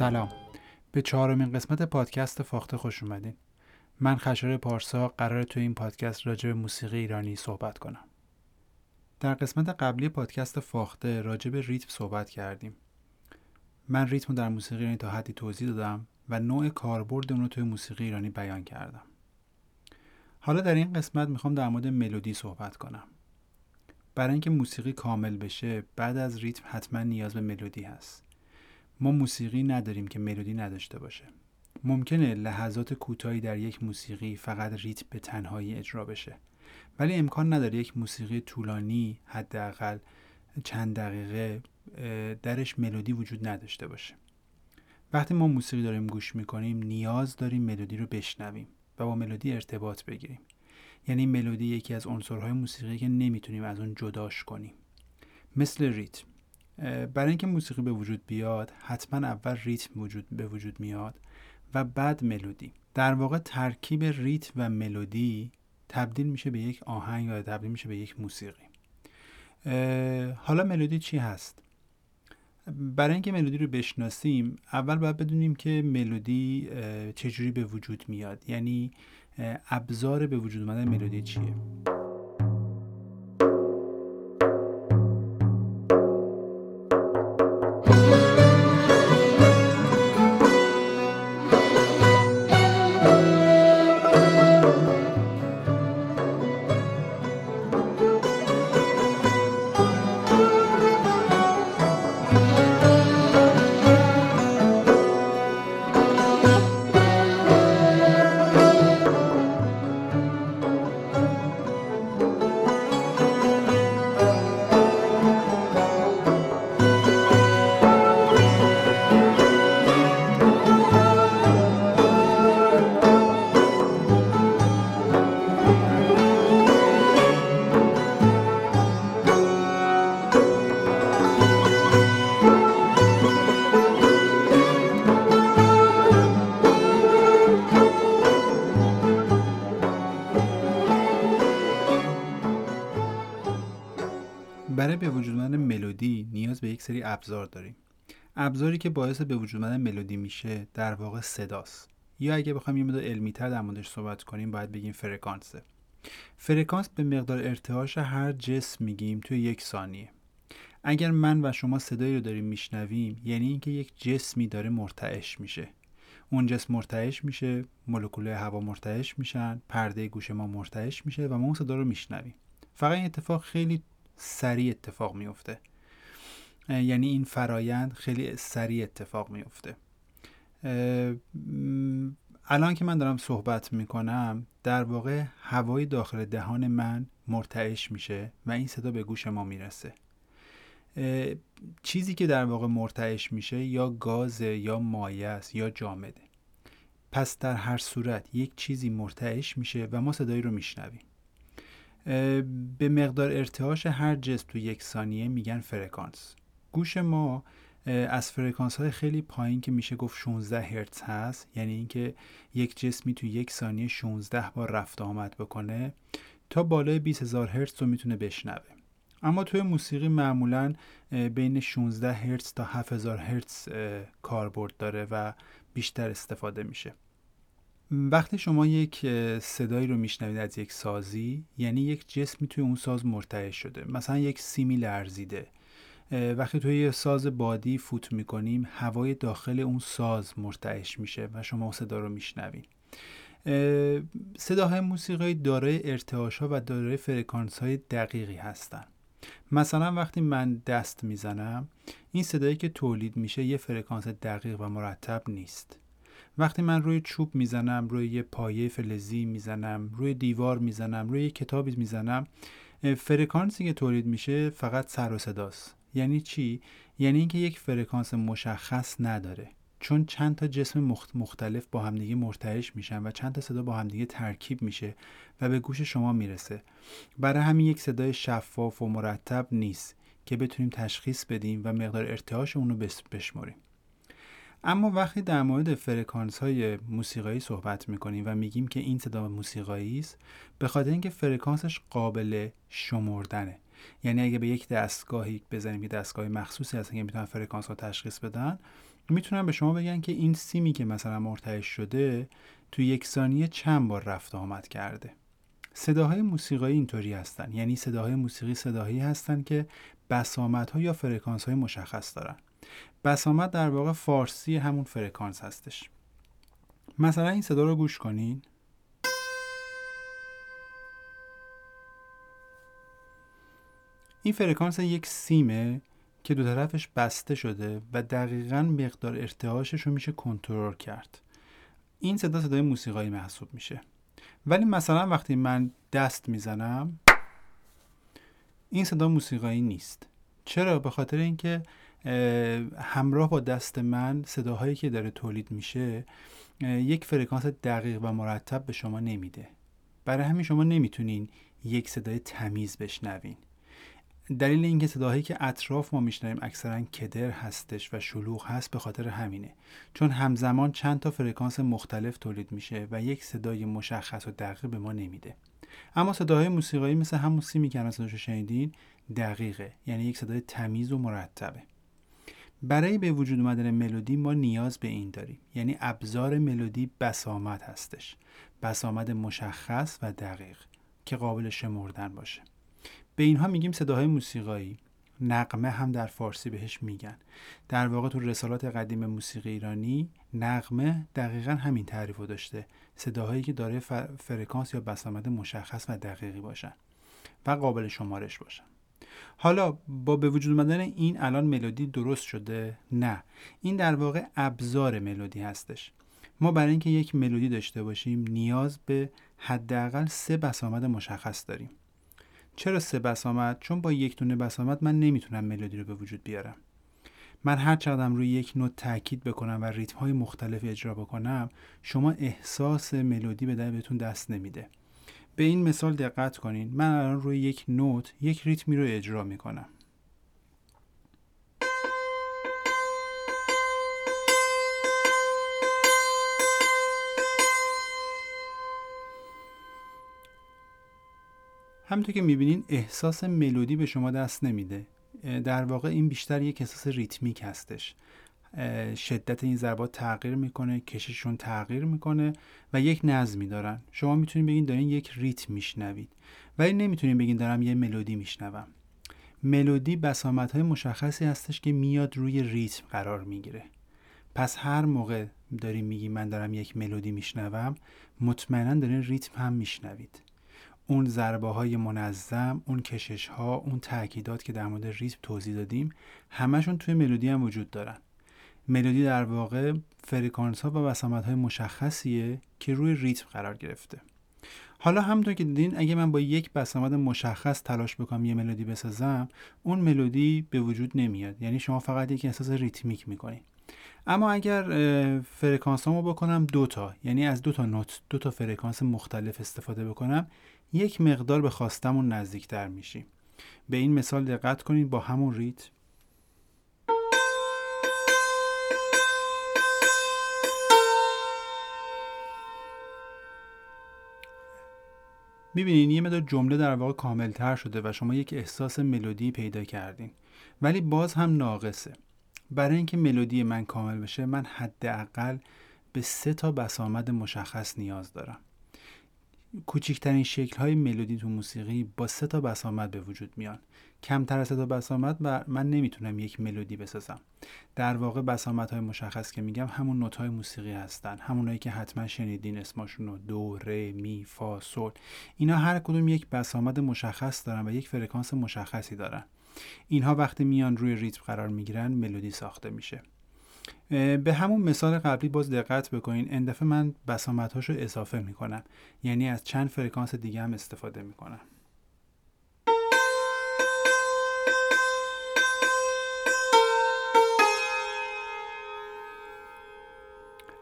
سلام. به چهارمین قسمت پادکست فاخته خوش اومدین. من خشار پارسا قرار تو این پادکست راجع به موسیقی ایرانی صحبت کنم. در قسمت قبلی پادکست فاخته راجع به ریتم صحبت کردیم. من ریتم در موسیقی ایرانی تا حدی توضیح دادم و نوع کاربرد اون رو توی موسیقی ایرانی بیان کردم. حالا در این قسمت می‌خوام در مورد ملودی صحبت کنم. برای اینکه موسیقی کامل بشه بعد از ریتم حتما نیاز به ملودی هست. ما موسیقی نداریم که ملودی نداشته باشه. ممکنه لحظات کوتاهی در یک موسیقی فقط ریتم به تنهایی اجرا بشه. ولی امکان نداره یک موسیقی طولانی حداقل چند دقیقه درش ملودی وجود نداشته باشه. وقتی ما موسیقی داریم گوش می‌کنیم نیاز داریم ملودی رو بشنویم و با ملودی ارتباط بگیریم. یعنی ملودی یکی از عنصرهای موسیقی که نمی‌تونیم از اون جداش کنیم. مثل ریتم. برای اینکه موسیقی به وجود بیاد حتما اول ریتم وجود به وجود میاد و بعد ملودی. در واقع ترکیب ریتم و ملودی تبدیل میشه به یک آهنگ یا تبدیل میشه به یک موسیقی. حالا ملودی چی هست؟ برای اینکه ملودی رو بشناسیم اول باید بدونیم که ملودی چجوری به وجود میاد. یعنی ابزار به وجود اومدن ملودی چیه؟ به یک سری ابزار داریم. ابزاری که باعث به وجود اومدن ملودی میشه در واقع صداست. یا اگه بخوایم یه مقدار علمی تر در موردش صحبت کنیم باید بگیم فرکانسه. فرکانس به مقدار ارتعاش هر جسم میگیم توی یک ثانیه. اگر من و شما صدایی رو داریم میشنویم یعنی اینکه یک جسمی داره مرتعش میشه. اون جسم مرتعش میشه مولکولهای هوا مرتعش میشن پرده گوش ما مرتعش میشه و ما اون صدا رو میشنویم. فقط این اتفاق خیلی سریع اتفاق میفته یعنی این فرایند خیلی سریع اتفاق میفته الان که من دارم صحبت می‌کنم در واقع هوای داخل دهان من مرتعش میشه و این صدا به گوش ما می‌رسه. چیزی که در واقع مرتعش میشه یا گاز یا مایع است یا جامده. پس در هر صورت یک چیزی مرتعش میشه و ما صدایی رو میشنویم. به مقدار ارتعاش هر جسم تو یک ثانیه میگن فرکانس. گوش ما از فرکانس های خیلی پایین که میشه گفت 16 هرتز هست. یعنی اینکه یک جسمی تو یک ثانیه 16 بار رفت آمد بکنه تا بالای 20 هزار هرتز رو می‌تونه بشنوه. اما توی موسیقی معمولا بین 16 هرتز تا 7000 هرتز کاربرد داره و بیشتر استفاده میشه. وقتی شما یک صدایی رو میشنوید از یک سازی یعنی یک جسمی توی اون ساز مرتعش شده. مثلا یک سیمی لرزیده وقتی توی یه ساز بادی فوت می‌کنیم هوای داخل اون ساز مرتعش میشه و شما اون صدا رو میشنوید صداهای موسیقی دارای ارتعاش ها و دارای فرکانس های دقیقی هستن. مثلا وقتی من دست می‌زنم این صدایی که تولید میشه یه فرکانس دقیق و مرتب نیست. وقتی من روی چوب می‌زنم روی یه پایه فلزی می‌زنم روی دیوار می‌زنم روی یه کتابی می‌زنم فرکانسی که تولید میشه فقط سر و صداست. یعنی چی؟ یعنی اینکه یک فرکانس مشخص نداره. چون چند تا جسم مختلف با همدیگه مرتعش میشن و چند تا صدا با همدیگه ترکیب میشه و به گوش شما می‌رسه. برای همین یک صدای شفاف و مرتب نیست که بتونیم تشخیص بدیم و مقدار ارتعاش اون رو اما وقتی در مورد فرکانس های موسیقایی صحبت می‌کنیم و میگیم که این صدا موسیقایی است به خاطر اینکه فرکانسش قابل شمردنه. یعنی اگه به یک دستگاهی بزنیم که دستگاه مخصوصی هستن که می‌تونن فرکانس ها تشخیص بدن می‌تونن به شما بگن که این سیمی که مثلا مرتعش شده تو یک ثانیه چند بار رفت آمد کرده. صداهای موسیقایی اینطوری هستن. یعنی صداهای موسیقی صداهایی هستن که بسامد یا فرکانس های مشخص دارن. بسامد در واقع فارسی همون فرکانس هستش. مثلا این صدا رو گوش کنین. این فرکانس یک سیمه که دو طرفش بسته شده و دقیقا مقدار ارتعاشش رو میشه کنترل کرد. این صدا صدای موسیقایی محسوب میشه. ولی مثلا وقتی من دست می‌زنم این صدا موسیقایی نیست. چرا؟ به خاطر اینکه همراه با دست من صداهایی که داره تولید میشه یک فرکانس دقیق و مرتب به شما نمیده. برای همین شما نمی‌تونین یک صدای تمیز بشنوین. دلیل اینکه صداهایی که اطراف ما میشنویم اکثرا کدر هستش و شلوغ هست به خاطر همینه. چون همزمان چند تا فرکانس مختلف تولید میشه و یک صدای مشخص و دقیق به ما نمیده. اما صداهای موسیقایی مثل همون سیمی که الان صداشو شنیدین دقیقه یعنی یک صدای تمیز و مرتبه. برای به وجود اومدن ملودی ما نیاز به این داریم یعنی ابزار ملودی بسامد هستش. بسامد مشخص و دقیق که قابل شمردن باشه. به اینها میگیم صداهای موسیقایی. نقمه هم در فارسی بهش میگن. در واقع تو رسالات قدیم موسیقی ایرانی نقمه دقیقا همین تعریف رو داشته. صداهایی که داره فرکانس یا بسامد مشخص و دقیقی باشن و قابل شمارش باشن. حالا با به وجود اومدن این الان ملودی درست شده؟ نه. این در واقع ابزار ملودی هستش. ما برای اینکه یک ملودی داشته باشیم نیاز به حداقل سه بسامد مشخص داریم. چرا سه بسامد؟ چون با یک دونه بسامد من نمی‌تونم ملودی رو به وجود بیارم. من هر چقدرم روی یک نوت تاکید بکنم و ریتم های مختلفی اجرا بکنم شما احساس ملودی به بهتون دست نمیده. به این مثال دقت کنین. من الان روی یک نوت یک ریتمی رو اجرا می‌کنم. همونطور که می‌بینین احساس ملودی به شما دست نمیده. در واقع این بیشتر یک احساس ریتمیک هستش. شدت این ضربات تغییر می‌کنه کشششون تغییر می‌کنه و یک نظمی دارن. شما می‌تونید بگین دارین یک ریتم میشنوید. ولی نمی‌تونین بگین دارم یه ملودی میشنوم. ملودی بسامت های مشخصی هستش که میاد روی ریتم قرار می‌گیره. پس هر موقع داریم میگی من دارم یک ملودی میشنوم مطمئنا دارین ریتم هم میشنوید. اون ضربه های منظم اون کشش ها اون تاکیدات که در مورد ریتم توضیح دادیم همشون توی ملودی هم وجود دارن. ملودی در واقع فرکانس ها و بسامد های مشخصیه که روی ریتم قرار گرفته. حالا همونطور که دیدین اگه من با یک بسامد مشخص تلاش بکنم یه ملودی بسازم اون ملودی به وجود نمیاد. یعنی شما فقط یک احساس ریتمیک می‌کنید اما اگر فرکانس رو بکنم دوتا یعنی از دو تا نوت دو تا فرکانس مختلف استفاده بکنم یک مقدار به خواستمون نزدیکتر میشیم. به این مثال دقت کنید با همون ریتم می‌بینین یه مدار جمله در واقع کاملتر شده و شما یک احساس ملودی پیدا کردین. ولی باز هم ناقصه. برای اینکه ملودی من کامل بشه من حداقل به سه تا بسامد مشخص نیاز دارم. کوچکترین شکل های ملودی تو موسیقی با سه تا بسامد به وجود میان. کمتر از سه تا بسامد و من نمی‌تونم یک ملودی بسازم. در واقع بسامت های مشخص که میگم همون نوت های موسیقی هستن. همونایی که حتما شنیدین اسمشون رو دو ره می فا سول. اینا هر کدوم یک بسامد مشخص دارن و یک فرکانس مشخصی دارن. اینها وقتی میان روی ریتم قرار می‌گیرن ملودی ساخته میشه. به همون مثال قبلی باز دقت بکنین این دفعه من بسامت رو اضافه می‌کنم. یعنی از چند فرکانس دیگه هم استفاده می‌کنم.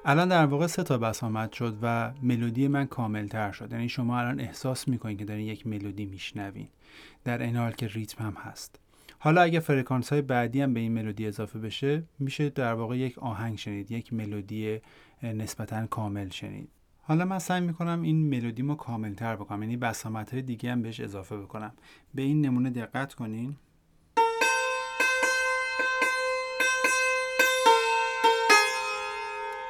الان در واقع سه تا بسامد شد و ملودی من کامل تر شد. یعنی شما الان احساس می‌کنید که دارین یک ملودی میشنوین. در این حال که ریتم هم هست. حالا اگه فرکانس های بعدی هم به این ملودی اضافه بشه میشه در واقع یک آهنگ شنید یک ملودی نسبتا کامل شنید. حالا من سعی می‌کنم این ملودی کامل تر بکنم یعنی بسامت های دیگه هم بهش اضافه بکنم. به این نمونه دقت کنین.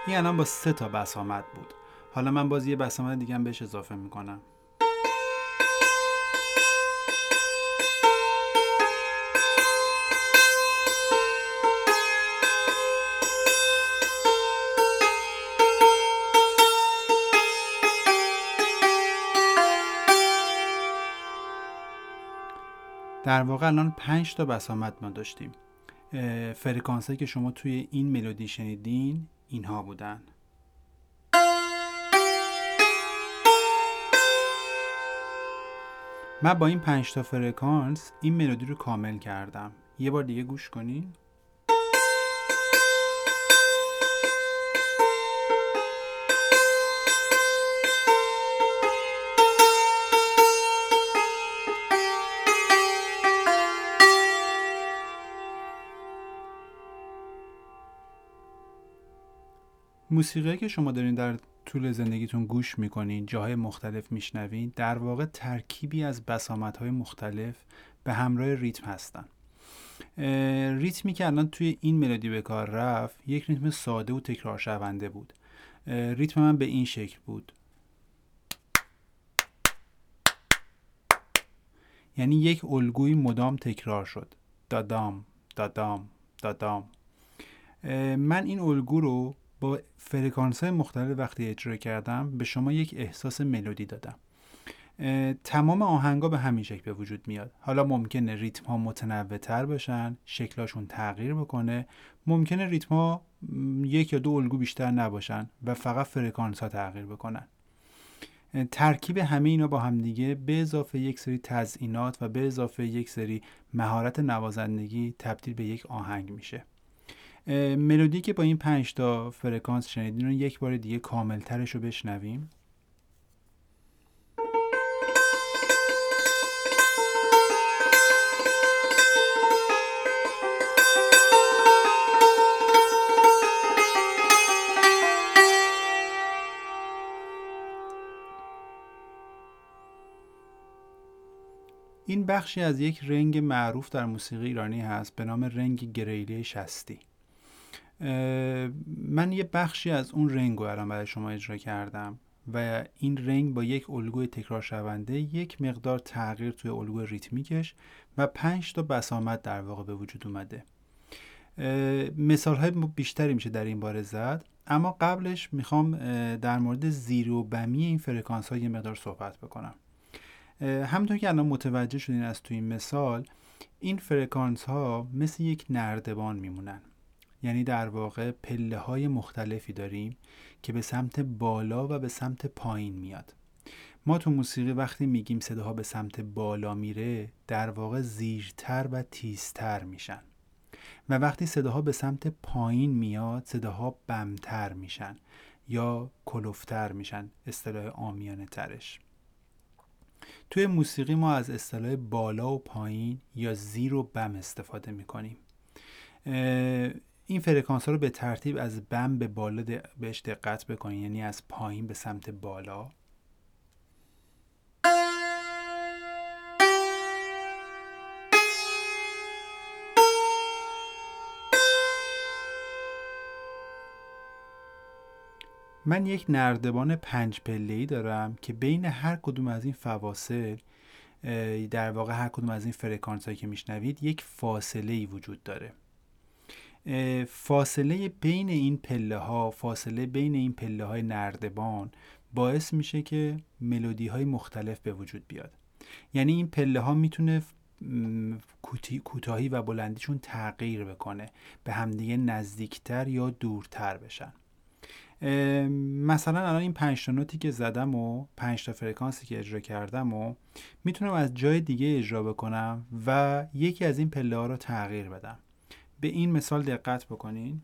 این الان با سه تا بسامد بود. حالا من باز یه بسامد دیگه هم بهش اضافه می‌کنم. در واقع الان 5 تا بسامد ما داشتیم. فرکانس که شما توی این ملودی شنیدین اینها بودن. من با این 5 تا فرکانس این ملودی رو کامل کردم. یه بار دیگه گوش کنین. موسیقی که شما دارین در طول زندگیتون گوش می‌کنین جاهای مختلف میشنوین در واقع ترکیبی از بسامدهای مختلف به همراه ریتم هستن. ریتمی که الان توی این ملودی به کار رفت یک ریتم ساده و تکرار شونده بود. ریتم من به این شکل بود. یعنی یک الگوی مدام تکرار شد. دادام دادام دادام. من این الگو رو با فرکانس مختلف وقتی اجرا کردم به شما یک احساس ملودی دادم. تمام آهنگا به همین شکل به وجود میاد. حالا ممکنه ریتم ها متنوع تر باشن شکلاشون تغییر بکنه. ممکنه ریتم ها یک یا دو الگو بیشتر نباشن و فقط فرکانس ها تغییر بکنن. ترکیب همه اینا با همدیگه به اضافه یک سری تزئینات و به اضافه یک سری مهارت نوازندگی تبدیل به یک آهنگ میشه. ملودی که با این پنج تا فرکانس شنیدین رو یک بار دیگه کاملترش رو بشنویم. این بخشی از یک رنگ معروف در موسیقی ایرانی هست به نام رنگ گریلی شستی. من یه بخشی از اون رنگ رو الان برای شما اجرا کردم و این رنگ با یک الگوی تکرار شونده یک مقدار تغییر توی الگوی ریتمیکش و پنج تا بسامد در واقع به وجود اومده. مثال های بیشتری میشه در این باره زد اما قبلش می‌خوام در مورد زیر و بمی این فرکانس ها یه مقدار صحبت بکنم. همونطور که الان متوجه شدین از توی این مثال این فرکانس ها مثل یک نردبان میمونن. یعنی در واقع پله های مختلفی داریم که به سمت بالا و به سمت پایین میاد. ما تو موسیقی وقتی میگیم صداها به سمت بالا میره در واقع زیرتر و تیزتر میشن. و وقتی صداها به سمت پایین میاد صداها بمتر میشن یا کلوفتر میشن اصطلاح آمیانه ترش. توی موسیقی ما از اصطلاح بالا و پایین یا زیر و بم استفاده می‌کنیم. این فرکانس ها رو به ترتیب از بم به بالا بهش دقت بکنید یعنی از پایین به سمت بالا. من یک نردبان پنج ای دارم که بین هر کدوم از این فواصل در واقع هر کدوم از این فرکانس هایی که میشنوید یک فاصله ای وجود داره. فاصله بین این پله ها فاصله بین این پله های نردبان باعث میشه که ملودی های مختلف به وجود بیاد. یعنی این پله ها می‌تونه کوتاهی و بلندیشون تغییر بکنه به همدیگه نزدیکتر یا دورتر بشن. مثلا الان این پنج تا نوتی که زدم و پنج تا فرکانسی که اجرا کردم و می‌تونم از جای دیگه اجرا بکنم و یکی از این پله ها رو تغییر بدم. به این مثال دقت بکنین.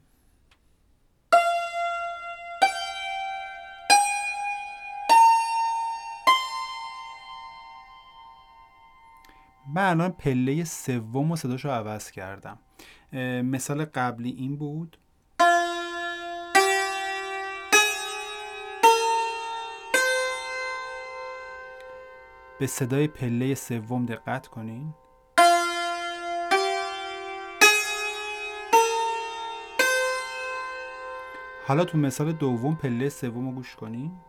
من الان پله سوم و صداش رو عوض کردم. مثال قبلی این بود. به صدای پله سوم دقت کنین. حالا تو مثال دوم پله سوم رو گوش کنیم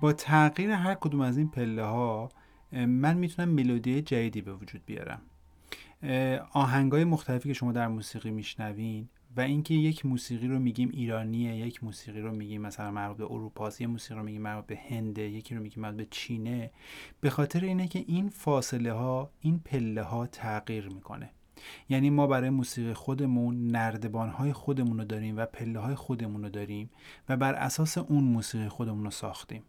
با تغییر هر کدوم از این پله ها من می‌تونم ملودی جدیدی به وجود بیارم. آهنگای مختلفی که شما در موسیقی میشنوین و اینکه یک موسیقی رو میگیم ایرانیه یک موسیقی رو میگیم مثلا مربوط به اروپاست یه موسیقی رو میگیم مربوط به هنده یکی رو میگیم مربوط به چینه. به خاطر اینه که این فاصله ها این پله ها تغییر می‌کنه. یعنی ما برای موسیقی خودمون نردبان های خودمون رو داریم و پله های خودمون رو داریم و بر اساس اون موسیقی خودمون رو ساختیم.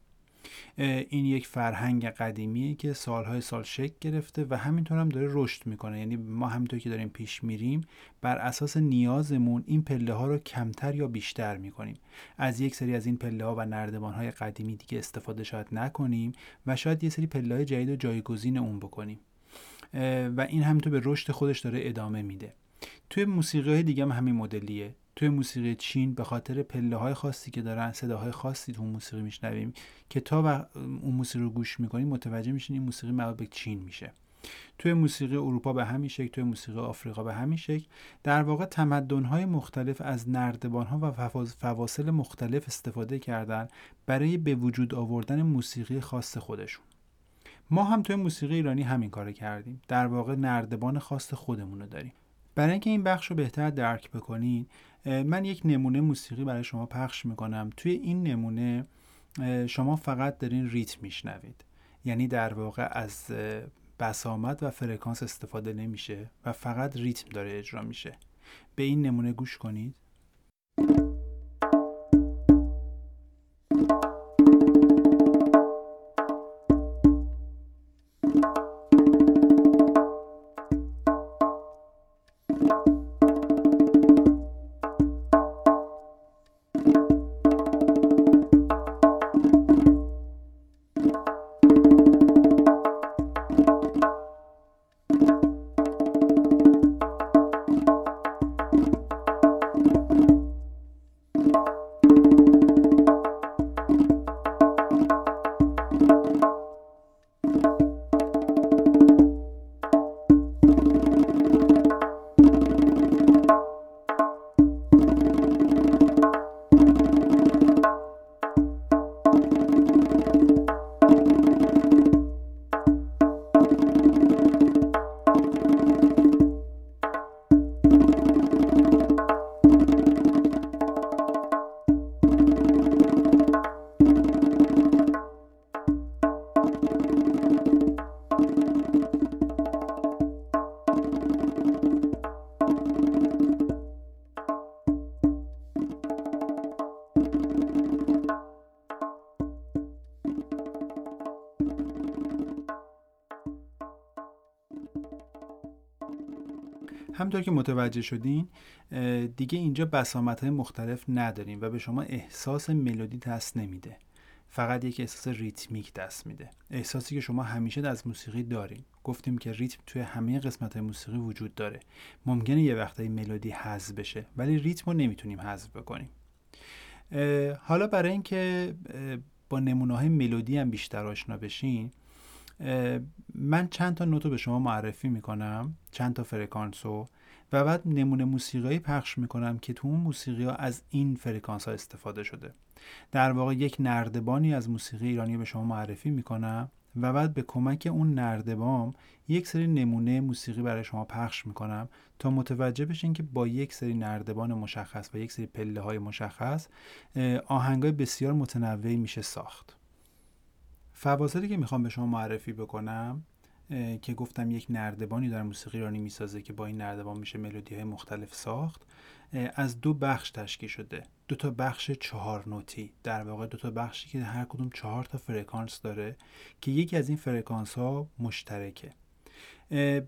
این یک فرهنگ قدیمیه که سالهای سال شکل گرفته و همینطور هم داره رشد می‌کنه. یعنی ما همینطور که داریم پیش میریم بر اساس نیازمون این پله ها رو کمتر یا بیشتر می‌کنیم. از یک سری از این پله ها و نردبان های قدیمی دیگه استفاده شاید نکنیم و شاید یه سری پله های جدید و جایگزین اون بکنیم. و این همینطور به رشد خودش داره ادامه میده. توی موسیقی های دیگه هم همین مدلیه. توی موسیقی چین به خاطر پله های خاصی که دارن صداهای خاصی تو موسیقی میشنویم که تا و اون موسیقی رو گوش می‌کنیم متوجه میشین این موسیقی مربوط به چین میشه. توی موسیقی اروپا به همین شکل توی موسیقی آفریقا به همین شکل در واقع های مختلف از ها و فواصل مختلف استفاده کردن برای به وجود آوردن موسیقی خاص خودشون. ما هم توی موسیقی ایرانی همین کار کردیم. در واقع نردبان خاص خودمون رو داریم. برای اینکه این بخش رو بهتر درک بکنید من یک نمونه موسیقی برای شما پخش می‌کنم. توی این نمونه شما فقط دارین ریتم میشنوید. یعنی در واقع از بسامد و فرکانس استفاده نمیشه و فقط ریتم داره اجرا میشه. به این نمونه گوش کنید. همطور که متوجه شدین دیگه اینجا بسامت های مختلف نداریم و به شما احساس ملودی دست نمیده. فقط یک احساس ریتمیک دست میده. احساسی که شما همیشه از موسیقی دارین. گفتیم که ریتم توی همه قسمت های موسیقی وجود داره. ممکنه یه وقتایی ملودی حذف بشه ولی ریتم رو نمی‌تونیم حذف بکنیم. حالا برای اینکه با نمونه های ملودی هم بیشتر آشنا بشین من چند تا نوتو به شما معرفی می‌کنم چند تا فرکانسو و بعد نمونه موسیقی پخش می‌کنم که تو اون موسیقی ها از این فرکانس ها استفاده شده. در واقع یک نردبانی از موسیقی ایرانی به شما معرفی می‌کنم و بعد به کمک اون نردبام یک سری نمونه موسیقی برای شما پخش می‌کنم تا متوجه بشین که با یک سری نردبان مشخص و یک سری پله های مشخص آهنگای بسیار متنوعی میشه ساخت. فواصلی که می‌خوام به شما معرفی بکنم که گفتم یک نردبانی در موسیقی ایرانی می‌سازه که با این نردبان میشه ملودی های مختلف ساخت از دو بخش تشکیل شده. دو تا بخش چهار نوتی. در واقع دو تا بخشی که هر کدوم چهار تا فرکانس داره که یکی از این فرکانس ها مشترکه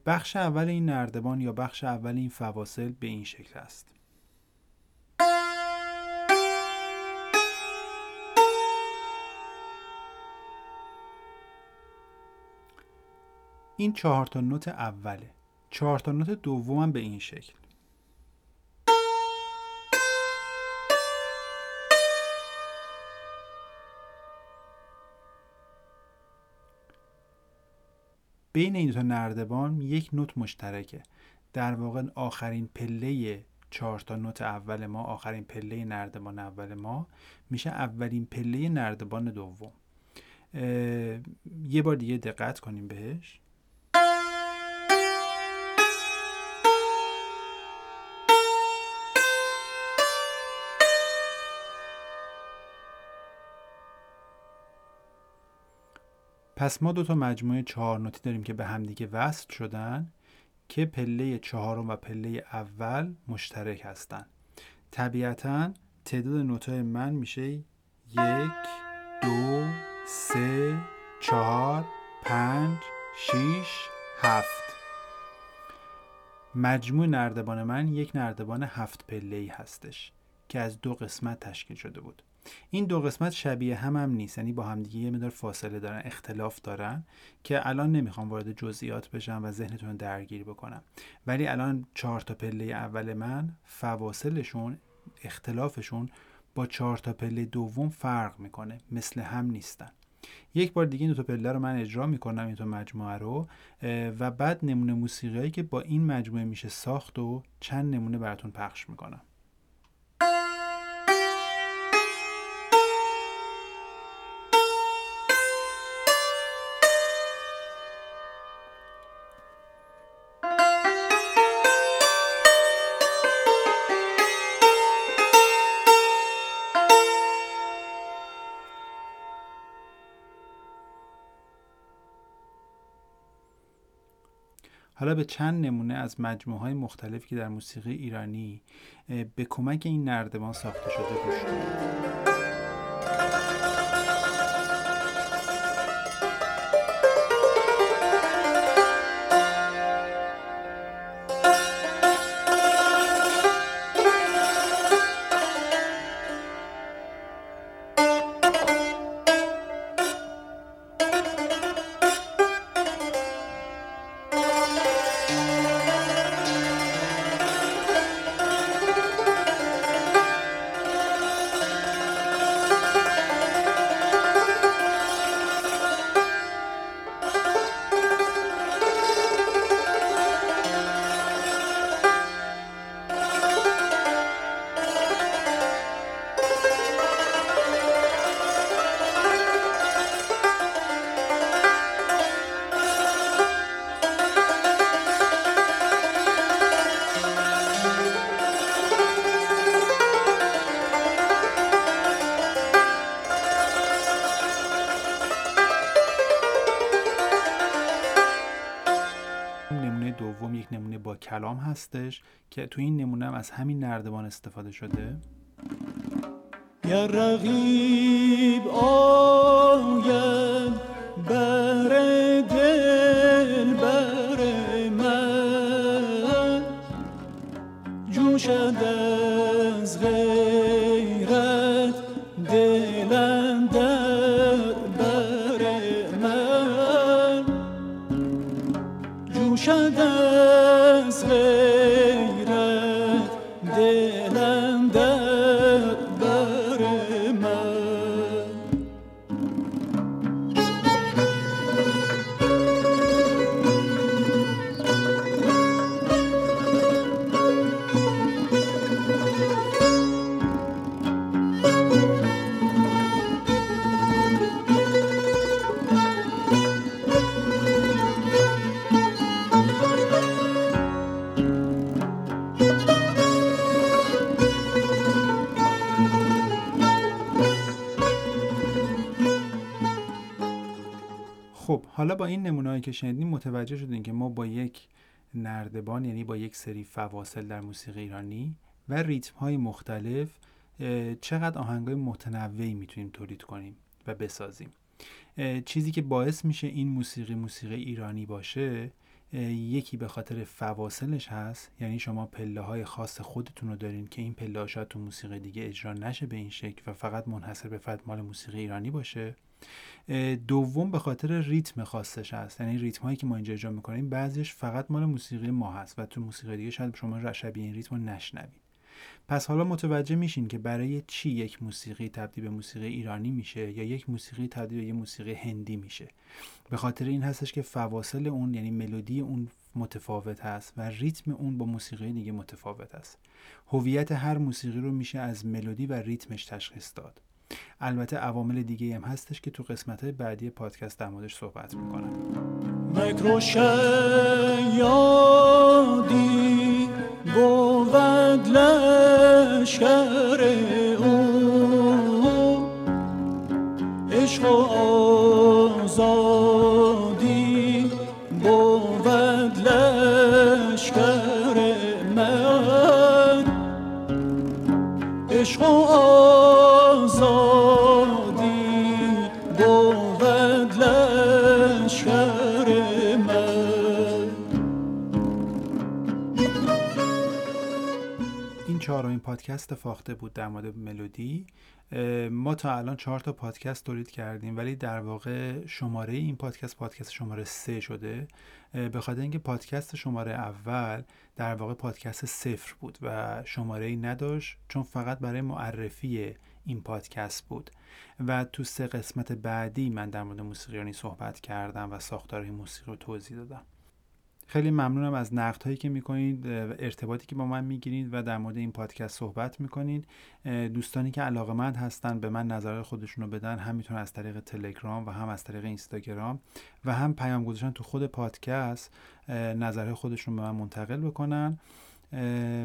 بخش اول این نردبان یا بخش اول این فواصل به این شکل است. این چهار تا نوت اوله. چهار تا نوت دومم به این شکل. بین این دو نردبان یک نوت مشترکه. در واقع آخرین پله چهار تا نوت اول ما آخرین پله نردبان اول ما میشه اولین پله نردبان دوم. یه بار دیگه دقت کنیم بهش. پس ما دو تا مجموعه چهار نوتی داریم که به همدیگه وصل شدن که پله چهارم و پله اول مشترک هستن. طبیعتا تعداد نوتای من میشه یک دو سه چهار پنج شیش هفت. مجموع نردبان من یک نردبان هفت پله ای هستش که از دو قسمت تشکیل شده بود. این دو قسمت شبیه هم هم نیست. یعنی با همدیگه یه مدار فاصله دارن اختلاف دارن که الان نمی‌خوام وارد جزئیات بشم و ذهنتون رو درگیر بکنم. ولی الان چهار تا پله اول من فواصلشون اختلافشون با چهار تا پله دوم فرق می‌کنه. مثل هم نیستن. یک بار دیگه این دو تا پله رو من اجرا می‌کنم این تو مجموعه رو و بعد نمونه موسیقی که با این مجموعه میشه ساخت و چند نمونه براتون پخش می‌کنم. حالا به چند نمونه از مجموعه های مختلفی که در موسیقی ایرانی به کمک این نردبان ساخته شده گوش کنید. هستش که تو این نمونه هم از همین نردبان استفاده شده؟ یا رقیب آید بر دل بر من. جوشد از غیرت دلم در بر من. جوشد خب حالا با این نمونه‌ای که شنیدیم متوجه شدیم که ما با یک نردبان یعنی با یک سری فواصل در موسیقی ایرانی و ریتم های مختلف چقدر آهنگای متنوعی می‌تونیم تولید کنیم و بسازیم. چیزی که باعث میشه این موسیقی موسیقی ایرانی باشه یکی به خاطر فواصلش هست. یعنی شما پله های خاص خودتون رو دارین که این پله شاید تو موسیقی دیگه اجرا نشه به این شکل و فقط منحصر به فرد مال موسیقی ایرانی باشه. دوم به خاطر ریتم خاصش هست. یعنی ریتم هایی که ما اینجا اجرا می‌کنیم بعضیش فقط مال موسیقی ما هست و تو موسیقی دیگه شاید شما شبیه این ریتم رو نشنوید. پس حالا متوجه میشین که برای چی یک موسیقی تبدیل به موسیقی ایرانی میشه یا یک موسیقی تبدیل به یک موسیقی هندی میشه. به خاطر این هستش که فواصل اون یعنی ملودی اون متفاوت هست و ریتم اون با موسیقی دیگه متفاوت است. هویت هر موسیقی رو میشه از ملودی و ریتمش تشخیص داد. البته عوامل دیگه هم هستش که تو قسمت های بعدی پادکست در موردش صحبت می‌کنم. پادکست فاخته بود در مورد ملودی. ما تا الان چهار تا پادکست تولید کردیم ولی در واقع شماره این پادکست پادکست شماره سه شده. به خاطر اینکه پادکست شماره اول در واقع پادکست صفر بود و شماره ای نداشت چون فقط برای معرفی این پادکست بود. و تو سه قسمت بعدی من در مورد موسیقیانی صحبت کردم و ساختار موسیقی رو توضیح دادم. خیلی ممنونم از نقد هایی که می‌کنید ارتباطی که با من می‌گیرید و در مورد این پادکست صحبت می‌کنید. دوستانی که علاقه مند هستن به من نظر خودشون رو بدن هم می‌تونن از طریق تلگرام و هم از طریق اینستاگرام و هم پیام گذاشتن تو خود پادکست نظر خودشون به من منتقل بکنن.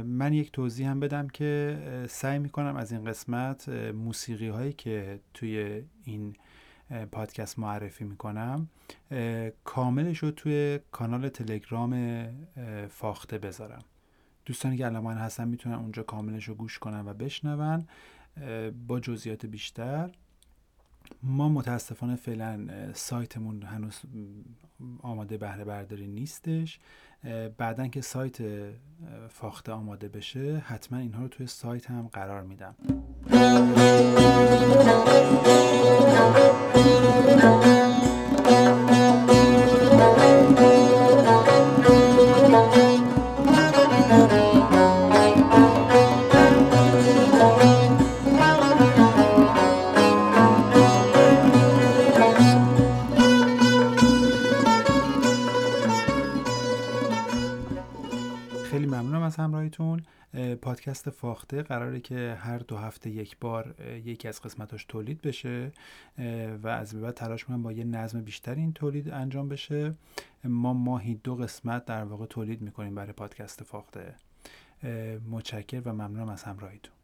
من یک توضیح هم بدم که سعی می‌کنم از این قسمت موسیقی هایی که توی این پادکست معرفی می‌کنم. کاملش رو توی کانال تلگرام فاخته بذارم. دوستانی که الان هستن می‌تونن اونجا کاملش رو گوش کنن و بشنون. با جزئیات بیشتر. ما متاسفانه فعلا سایتمون هنوز آماده بهره برداری نیستش. بعدا که سایت فاخته آماده بشه حتما اینها رو توی سایت هم قرار میدم. خیلی ممنونم از همراهیتون. پادکست فاخته. قراره که هر دو هفته یک بار یکی از قسمتاش تولید بشه و از بعد تلاش می‌کنم با یه نظم بیشتر این تولید انجام بشه. ما ماهی دو قسمت در واقع تولید می‌کنیم برای پادکست فاخته. متشکر و ممنونم از همراهیتون.